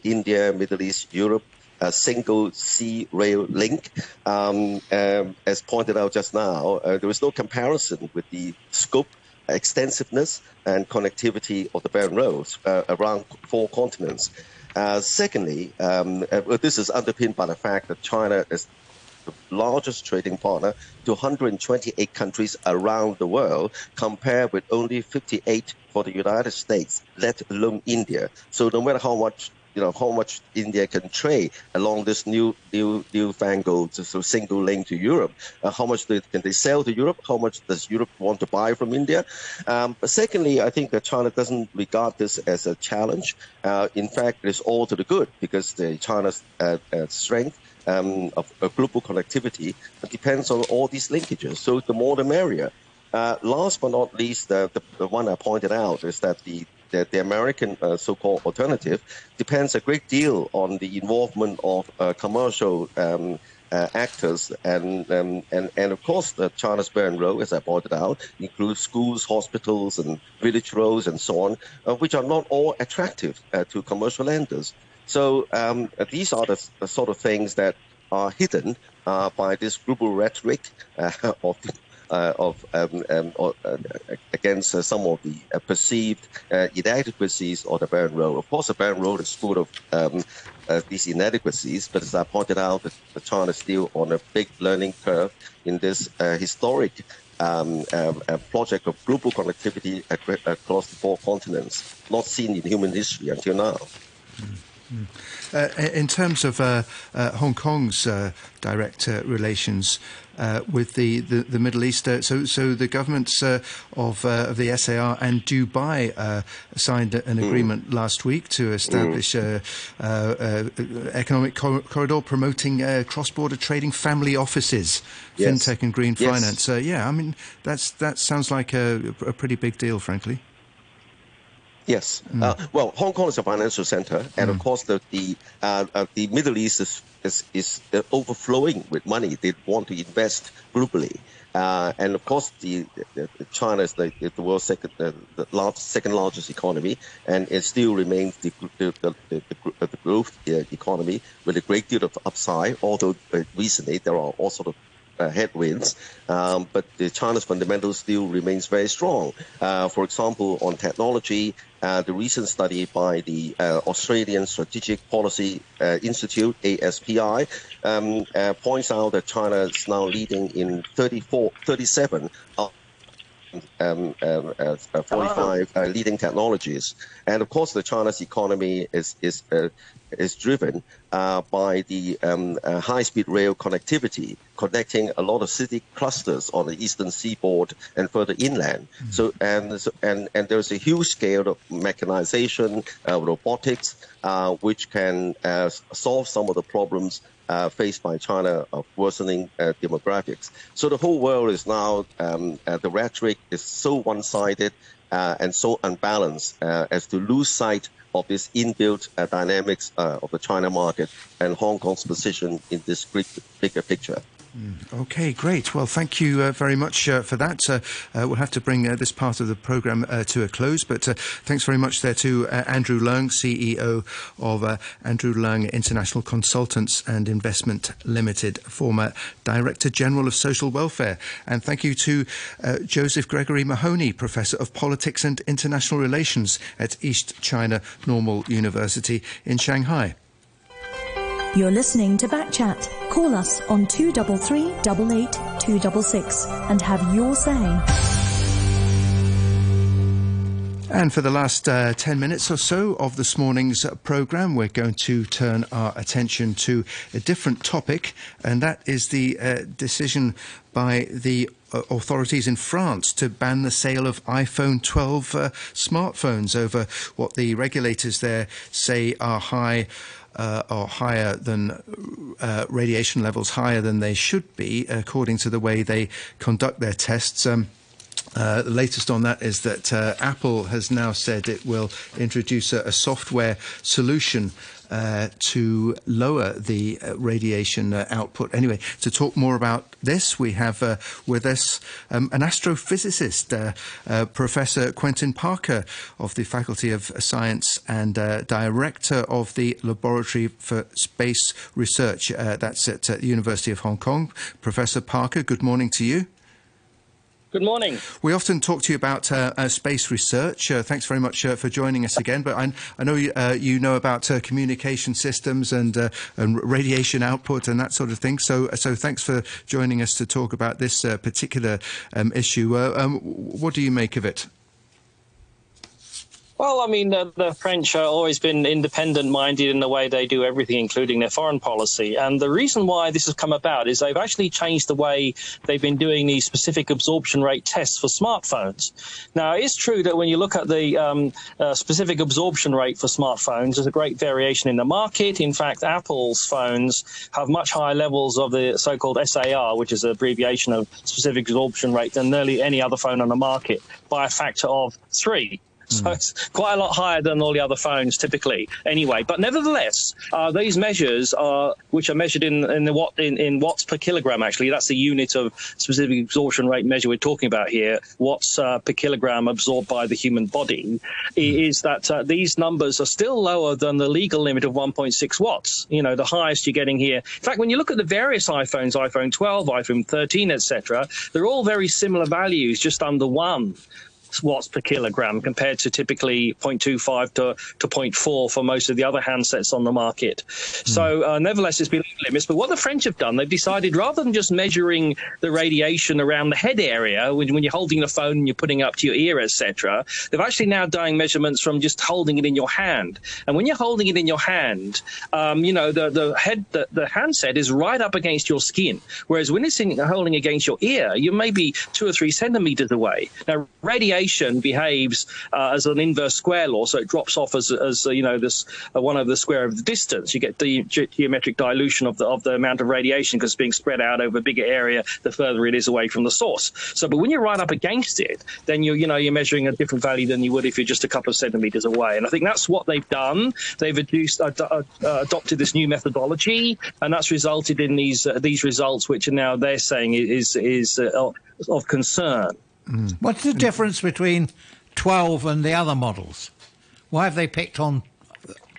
India, Middle East, Europe, a single sea rail link. Um, um, as pointed out just now, uh, there is no comparison with the scope, extensiveness, and connectivity of the Belt and Road uh, around four continents. Uh, secondly, um, uh, this is underpinned by the fact that China is the largest trading partner to 128 countries around the world, compared with only 58 for the United States, let alone India. So no matter how much you know how much India can trade along this new new newfangled so single link to Europe. Uh, how much they, can they sell to Europe? How much does Europe want to buy from India? Um, but secondly, I think that China doesn't regard this as a challenge. Uh, in fact, it's all to the good because the China's uh, uh strength um, of, of, global connectivity depends on all these linkages. So the more the merrier. Uh, last but not least, the, the, one I pointed out is that the the, the American uh, so-called alternative depends a great deal on the involvement of uh, commercial um, uh, actors and, um, and and of course the China's and Road, as I pointed out, includes schools, hospitals, and village roads and so on, uh, which are not all attractive uh, to commercial lenders. So um, these are the, the, sort of things that are hidden uh, by this global rhetoric uh, *laughs* of um, um, or, uh, against uh, some of the perceived inadequacies of the and Road. Of course, the and Road is full of um, these inadequacies, but as I pointed out, China is still on a big learning curve in this historic um, um, project of global connectivity across the four continents, not seen in human history until now. Mm. Uh, in terms of uh, uh, Hong Kong's uh, direct relations uh, with the, the, the, Middle East. Uh, so, so the governments uh, of, uh, of the SAR and Dubai uh, signed an mm. agreement last week to establish mm. economic cor- corridor promoting cross-border trading family offices, yes. fintech and green yes. finance. yeah, I mean that's that sounds like a, a pretty big deal, frankly. Yes. Mm. Uh, well, Hong Kong is a financial center, and mm. of course, the the, uh, uh, the Middle East is is, is uh, overflowing with money. They want to invest globally. Uh, and of course, the, the, the China is the, the world's second, the large, second largest economy, and it still remains the, the, the, the growth uh, economy with a great deal of upside. Although recently there are all sort of uh, headwinds, um, but the China's fundamentals still remains very strong. Uh, for example, on technology, uh, the recent study by the uh, Australian Strategic Policy uh, Institute (ASPI) um, uh, points out that China is now leading in 34, 37 um, um, uh, 45 uh, leading technologies. And of course, the China's economy is is uh, is driven uh, by the um, uh, high-speed rail connectivity, connecting a lot of city clusters on the eastern seaboard and further inland. Mm-hmm. So and and and there's a huge scale of mechanization, uh, robotics, which can solve some of the problems uh, faced by China of worsening uh, demographics. So the whole world is now, um, uh, the rhetoric is so one sided uh, and so unbalanced uh, as to lose sight of this inbuilt uh, dynamics of the China market and Hong Kong's position in this bigger picture. Mm, okay, great. Well, thank you uh, very much uh, for that. Uh, uh we'll have to bring uh, this part of the programme uh, to a close, but thanks very much there to Andrew Leung, CEO of Andrew Leung International Consultants and Investment Limited, former Director General of Social Welfare. And thank you to Joseph Gregory Mahoney, Professor of Politics and International Relations at East China Normal University in Shanghai. You're listening to Backchat. Call us on 233 266 and have your say. And for the last uh, 10 minutes or so of this morning's programme, we're going to turn our attention to a different topic, and that is the uh, decision by the uh, authorities in France to ban the sale of iPhone 12 uh, smartphones over what the regulators there say are high uh, are higher than uh, radiation levels higher than they should be, according to the way they conduct their tests. Um, uh, the latest on that is that uh, Apple has now said it will introduce a, a software solution uh, to lower the uh, radiation uh, output. Anyway, to talk more about this, we have uh, with us um, an astrophysicist, Professor Quentin Parker of the Faculty of Science and Director of the Laboratory for Space Research. that's at the University of Hong Kong. Professor Parker, good morning to you. Good morning. We often talk to you about uh, uh, space research. Uh, thanks very much uh, for joining us again. But I, I know you, uh, you, know about uh, communication systems and, and, radiation output and that sort of thing. So, so thanks for joining us to talk about this particular um, issue. Um, what do you make of it? Well, I mean, the, the French have always been independent minded in the way they do everything, including their foreign policy. And the reason why this has come about is they've actually changed the way they've been doing these specific absorption rate tests for smartphones. Now, it's true that when you look at the um, uh, specific absorption rate for smartphones, there's a great variation in the market. In fact, Apple's phones have much higher levels of the so called SAR, which is an abbreviation of specific absorption rate, than nearly any other phone on the market by a factor of three. So it's quite a lot higher than all the other phones typically. Anyway, but nevertheless, uh, these measures are which are measured in in the watt in, in watts per kilogram. Actually, that's the unit of specific absorption rate measure we're talking about here. Watts uh, per kilogram absorbed by the human body is that uh, these numbers are still lower than the legal limit of 1.6 watts. You know, the highest you're getting here. In fact, when you look at the various iPhones, iPhone 12, iPhone 13, etc., they're all very similar values, just under one watts per kilogram compared to typically 0.25 to, to 0.4 for most of the other handsets on the market. So, uh, nevertheless, it's below limits. But what the French have done, they've decided rather than just measuring the radiation around the head area when, when you're holding the phone and you're putting it up to your ear, etc., they've actually now done measurements from just holding it in your hand. And when you're holding it in your hand, um, you know, the, the head, the, the handset is right up against your skin. Whereas when it's in, holding against your ear, you may be two or three centimeters away. Now, radiation behaves uh, as an inverse square law, so it drops off as, as uh, you know this uh, one over the square of the distance. You get the ge- geometric dilution of the of the amount of radiation because it's being spread out over a bigger area the further it is away from the source. So, but when you're right up against it, then you you know you're measuring a different value than you would if you're just a couple of centimeters away. And I think that's what they've done. They've ad- uh, adopted this new methodology, and that's resulted in these uh, these results, which are now they're saying is is uh, of concern. What's the difference between 12 and the other models? Why have they picked on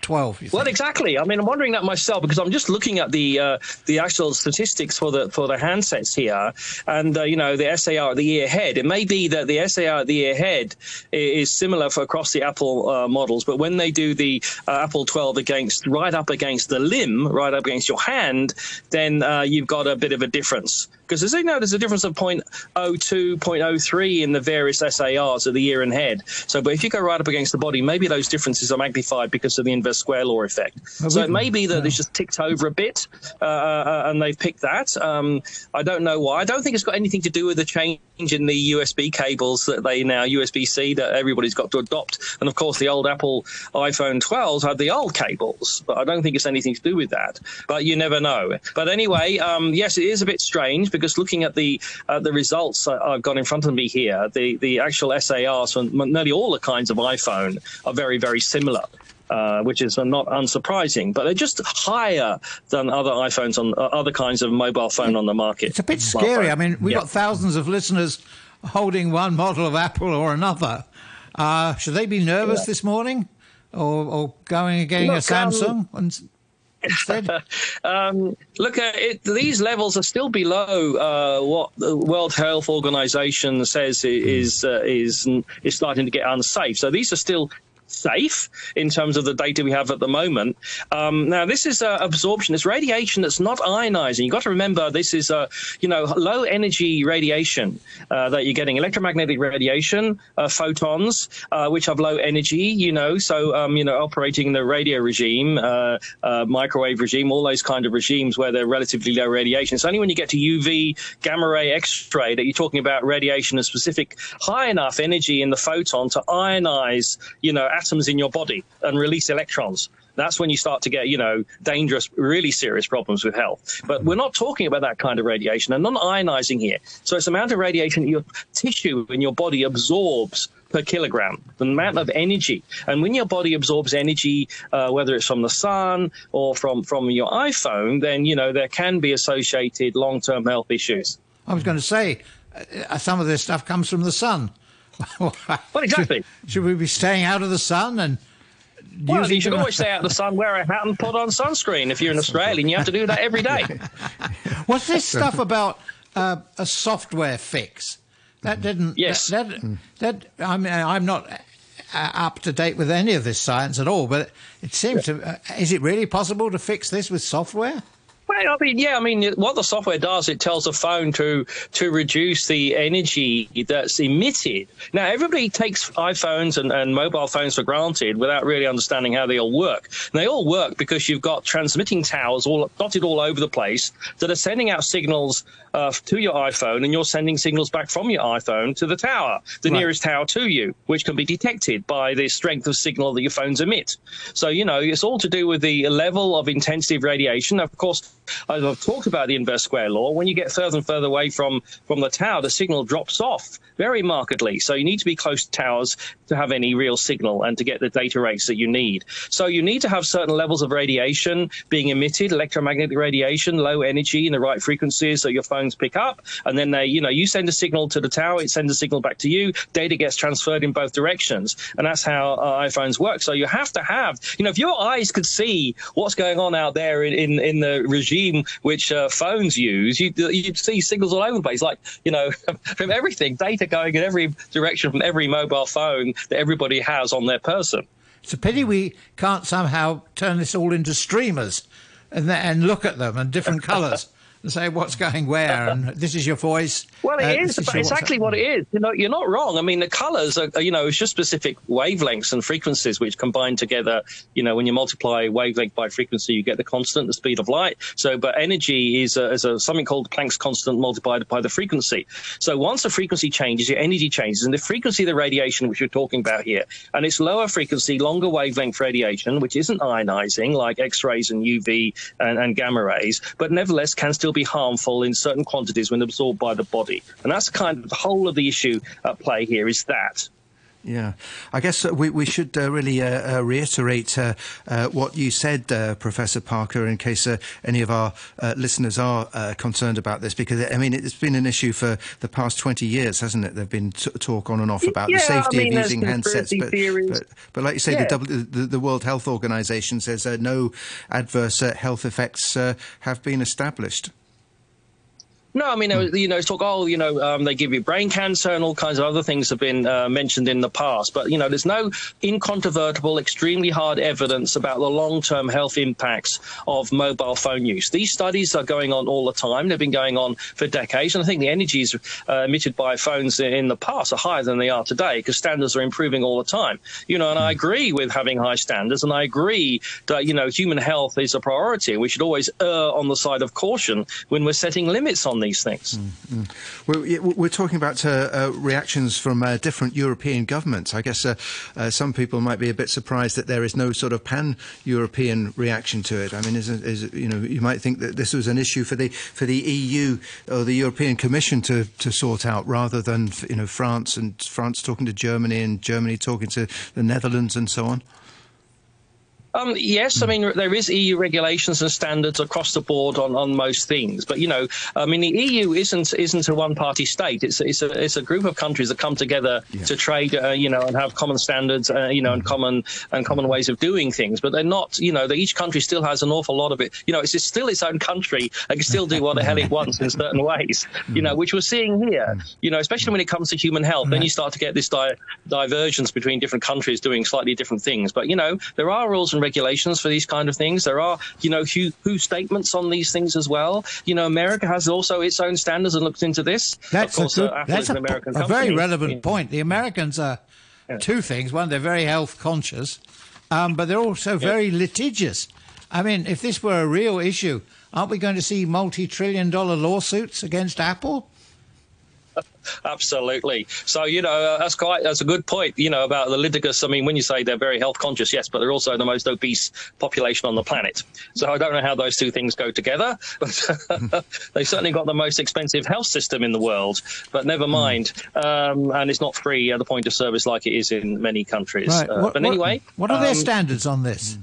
12? You Well, exactly. I mean, I'm wondering that myself because I'm just looking at the uh, the actual statistics for the for the handsets here, and uh, you know the SAR at the year ahead. It may be that the SAR at the year ahead is similar for across the Apple uh, models, but when they do the uh, Apple 12 against right up against the limb, right up against your hand, then uh, you've got a bit of a difference. Because as you know, there's a difference of 0.02, 0.03 in the various SARs of the year and head. So, but if you go right up against the body, maybe those differences are magnified because of the inverse square law effect. Well, so it may be that it's just ticked over a bit, uh, uh, and they've picked that. Um, I don't know why. I don't think it's got anything to do with the change in the USB cables that they now USB-C that everybody's got to adopt. And of course, the old Apple iPhone 12s had the old cables, but I don't think it's anything to do with that. But you never know. But anyway, um, yes, it is a bit strange because looking at the uh, the results I- I've got in front of me here, the the actual SARs from nearly all the kinds of iPhone are very very similar. Uh, which is not unsurprising, but they're just higher than other iPhones on uh, other kinds of mobile phone on the market. It's a bit scary. Smartphone. I mean, we've Yeah. got thousands of listeners holding one model of Apple or another. Uh, should they be nervous this morning? Or, or going and getting a Look, um, Samsung and instead? *laughs* um, look, uh, it, these levels are still below uh, what the World Health Organization says is uh, is is starting to get unsafe. So these are still safe in terms of the data we have at the moment. Um, now, this is uh, absorption. It's radiation that's not ionizing. You've got to remember this is uh, you know low energy radiation uh, that you're getting electromagnetic radiation, uh, photons, uh, which have low energy. You know, so um, you know operating in the radio regime, uh, microwave regime, all those kind of regimes where they're relatively low radiation. It's only when you get to UV, gamma ray, X-ray that you're talking about radiation of specific high enough energy in the photon to ionize, you know, atoms in your body and release electrons. That's when you start to get, you know, dangerous, really serious problems with health. But we're not talking about that kind of radiation and non-ionizing here. So it's the amount of radiation that your tissue in your body absorbs per kilogram, the amount of energy. And when your body absorbs energy, uh, whether it's from the sun or from, from your iPhone, then, you know, there can be associated long-term health issues. I was going to say, uh, some of this stuff comes from the sun. *laughs* Well, exactly. Should, should we be staying out of the sun and Well, you should always stay out of the sun, wear a hat, and put on sunscreen. If you're an Australian, you have to do that every day. *laughs* What's this stuff about uh, a software fix? That didn't. Yes. That, that, that I mean, I'm not up to date with any of this science at all, but it seems to. Uh, is it really possible to fix this with software? Well, I mean, yeah, I mean, what the software does, it tells the phone to to reduce the energy that's emitted. Now, everybody takes iPhones and, and mobile phones for granted without really understanding how they all work. And they all work because you've got transmitting towers all dotted all over the place that are sending out signals uh, to your iPhone, and you're sending signals back from your iPhone to the tower, the right. nearest tower to you, which can be detected by the strength of signal that your phones emit. So, you know, it's all to do with the level of intensity of radiation. Of course, I've talked about the inverse square law. When you get further and further away from, from the tower, the signal drops off very markedly. So you need to be close to towers to have any real signal and to get the data rates that you need. So you need to have certain levels of radiation being emitted, electromagnetic radiation, low energy in the right frequencies that your phones pick up. And then they, you know, you send a signal to the tower, it sends a signal back to you, data gets transferred in both directions. And that's how uh, iPhones work. So you have to have, you know, if your eyes could see what's going on out there in, in, in the regime which uh, phones use, you'd, you'd see signals all over the place, like, you know, *laughs* from everything, data going in every direction from every mobile phone that everybody has on their person. It's a pity we can't somehow turn this all into streamers and, and look at them and different *laughs* colours and say what's going where and this is your voice. Well, it uh, is, exactly what it is. You know, you're not wrong. I mean, the colors are, you know, it's just specific wavelengths and frequencies which combine together. You know, when you multiply wavelength by frequency, you get the constant, the speed of light. So, but energy is a, is a, something called Planck's constant multiplied by the frequency. So once the frequency changes, your energy changes, and the frequency of the radiation which we're talking about here, and it's lower frequency, longer wavelength radiation, which isn't ionizing like X-rays and UV and, and gamma rays, but nevertheless can still still be harmful in certain quantities when absorbed by the body. And that's kind of the whole of the issue at play here is that. Yeah, I guess uh, we, we should uh, really uh, uh reiterate uh, uh, what you said, Professor Parker, in case any of our listeners are concerned about this, because I mean it's been an issue for the past twenty years, hasn't it? There've been t- talk on and off about yeah, the safety I mean, of using handsets, but, but, but, like you say, yeah. the, the, the, World Health Organization says no adverse health effects have been established. No, I mean, hmm. you know, talk, oh, you know, um, they give you brain cancer and all kinds of other things have been uh, mentioned in the past. But, you know, there's no incontrovertible, extremely hard evidence about the long term health impacts of mobile phone use. These studies are going on all the time. They've been going on for decades. And I think the energies uh, emitted by phones in the past are higher than they are today because standards are improving all the time. You know, and I hmm. agree with having high standards and I agree that, you know, human health is a priority. We should always err on the side of caution when we're setting limits on these these things. Mm-hmm. We're, we're, talking about uh, uh, reactions from uh, different European governments. I guess uh, uh, some people might be a bit surprised that there is no sort of pan-European reaction to it. I mean, is, is, you know, you might think that this was an issue for the for the EU or the European Commission to, to sort out, rather than you know France and France talking to Germany and Germany talking to the Netherlands and so on. Um, yes, I mean there is EU regulations and standards across the board on, on most things, but you know, I mean the EU isn't isn't a one party state. It's it's a it's a group of countries that come together yeah. to trade, uh, you know, and have common standards, uh, you know, and mm-hmm. common and common ways of doing things. But they're not, you know, each country still has an awful lot of it. You know, it's still its own country and can still do what the hell it *laughs* wants in certain ways. You know, mm-hmm. which we're seeing here. Mm-hmm. You know, especially when it comes to human health, then you start to get this di- divergence between different countries doing slightly different things. But you know, there are rules and regulations for these kind of things. There are, you know, WHO, WHO statements on these things as well. You know, America has also its own standards and looked into this. That's course, a, good, that's a, a very relevant yeah. point. The Americans are yeah. two things. One, they're very health conscious, um, but they're also very yeah. litigious. I mean, if this were a real issue, aren't we going to see multi trillion dollar lawsuits against Apple? *laughs* Absolutely. So you know uh, that's quite that's a good point. You know about the litigious. I mean, when you say they're very health conscious, yes, but they're also the most obese population on the planet. So I don't know how those two things go together, *laughs* but they certainly got the most expensive health system in the world. But never hmm. mind, um, and it's not free at the point of service like it is in many countries. Right. Uh, what, but anyway, what, what are um, their standards on this?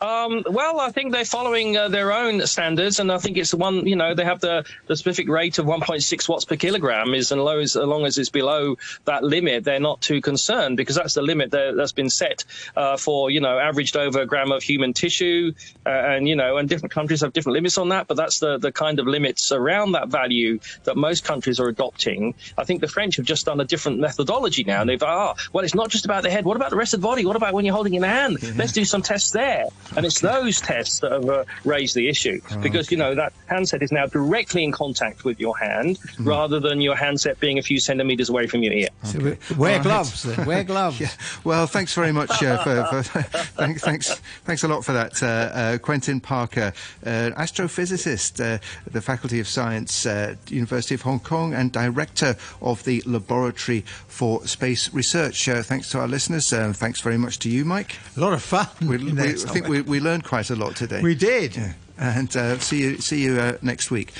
Um, well, I think they're following uh, their own standards, and I think it's the one. You know, they have the, the specific rate of 1.6 watts per kilogram. Is and low as, as long as it's below that limit, they're not too concerned because that's the limit that, has been set uh, for you know averaged over a gram of human tissue, uh, and you know, and different countries have different limits on that. But that's the the kind of limits around that value that most countries are adopting. I think the French have just done a different methodology now, and they've ah, well, it's not just about the head. What about the rest of the body? What about when you're holding in the hand? Mm-hmm. Let's do some tests there. And it's those tests that have uh, raised the issue Oh, because, you know, that handset is now directly in contact with your hand Mm-hmm. rather than your handset being a few centimeters away from your ear. So we- wear All right. gloves. Then. Wear *laughs* gloves. Yeah. Well, thanks very much uh, for, for *laughs* thanks, thanks, thanks a lot for that, uh, uh, Quentin Parker, uh, astrophysicist, uh, at the Faculty of Science, uh, University of Hong Kong, and director of the Laboratory for Space Research. Uh, thanks to our listeners. Uh, thanks very much to you, Mike. A lot of fun. We, we, I think somewhere. We, we learned quite a lot today. We did. Yeah. And uh, see you see you uh, next week.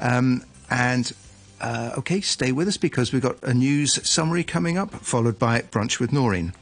Um, and uh, okay, stay with us because we've got a news summary coming up, followed by brunch with Noreen.